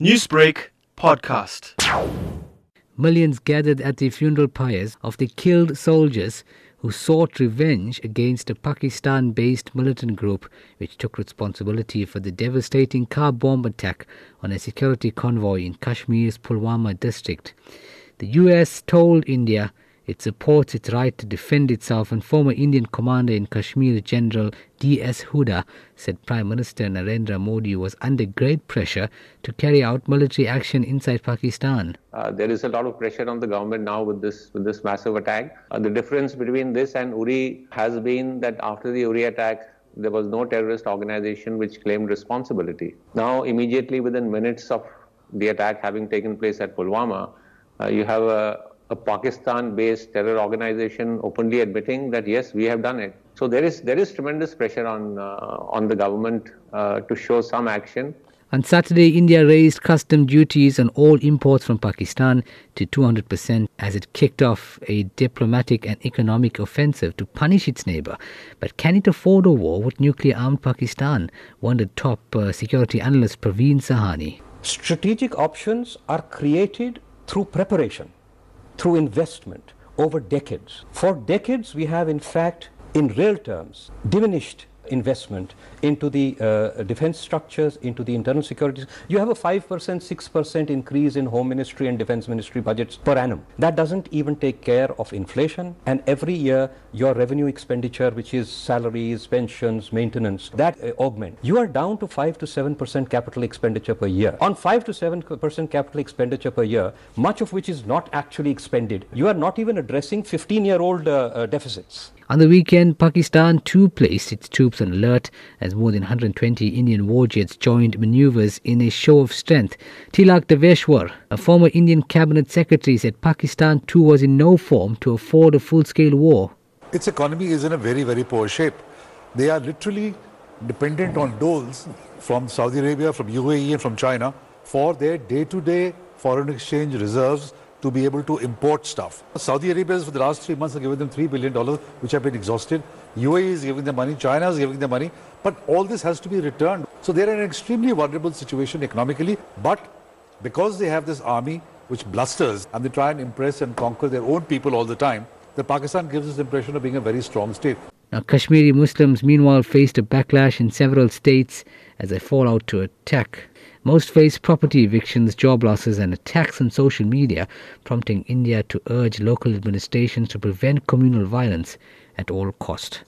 Newsbreak podcast. Millions gathered at the funeral pyres of the killed soldiers who sought revenge against a Pakistan based militant group which took responsibility for the devastating car bomb attack on a security convoy in Kashmir's Pulwama district. The US told India it supports its right to defend itself, and former Indian commander in Kashmir, General D.S. Hooda, said Prime Minister Narendra Modi was under great pressure to carry out military action inside Pakistan. Uh, there is a lot of pressure on the government now with this with this massive attack. Uh, the difference between this and Uri has been that after the Uri attack, there was no terrorist organization which claimed responsibility. Now, immediately within minutes of the attack having taken place at Pulwama, uh, you have a a Pakistan-based terror organization openly admitting that yes, we have done it. So there is there is tremendous pressure on uh, on the government uh, to show some action. On Saturday, India raised custom duties on all imports from Pakistan to 200% as it kicked off a diplomatic and economic offensive to punish its neighbor. But can it afford a war with nuclear armed Pakistan? wondered top uh, security analyst Praveen Sawhney. Strategic options are created through preparation through investment over decades. For decades, we have, in fact, in real terms, diminished investment into the uh, defense structures, into the internal security. You have a 5%, 6% increase in Home Ministry and Defense Ministry budgets per annum. That doesn't even take care of inflation. And every year, your revenue expenditure, which is salaries, pensions, maintenance, that uh, augment. You are down to 5 to 7% capital expenditure per year. On 5 to 7% capital expenditure per year, much of which is not actually expended, you are not even addressing 15 year old uh, uh, deficits. On the weekend, Pakistan too placed its troops on alert as more than 120 Indian war jets joined maneuvers in a show of strength. Tilak Devasher, a former Indian cabinet secretary, said Pakistan too was in no form to afford a full-scale war. Its economy is in a very, very poor shape. They are literally dependent on doles from Saudi Arabia, from UAE and from China for their day-to-day foreign exchange reserves to be able to import stuff. Saudi Arabia for the last three months have given them $3 billion, which have been exhausted. UAE is giving them money, China is giving them money, but all this has to be returned. So they're in an extremely vulnerable situation economically, but because they have this army which blusters and they try and impress and conquer their own people all the time, the Pakistan gives this impression of being a very strong state. Now, Kashmiri Muslims meanwhile faced a backlash in several states as a fallout to attack most face property evictions, job losses, and attacks on social media, prompting India to urge local administrations to prevent communal violence at all cost.